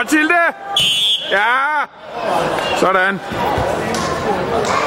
Godt, Ja! Sådan.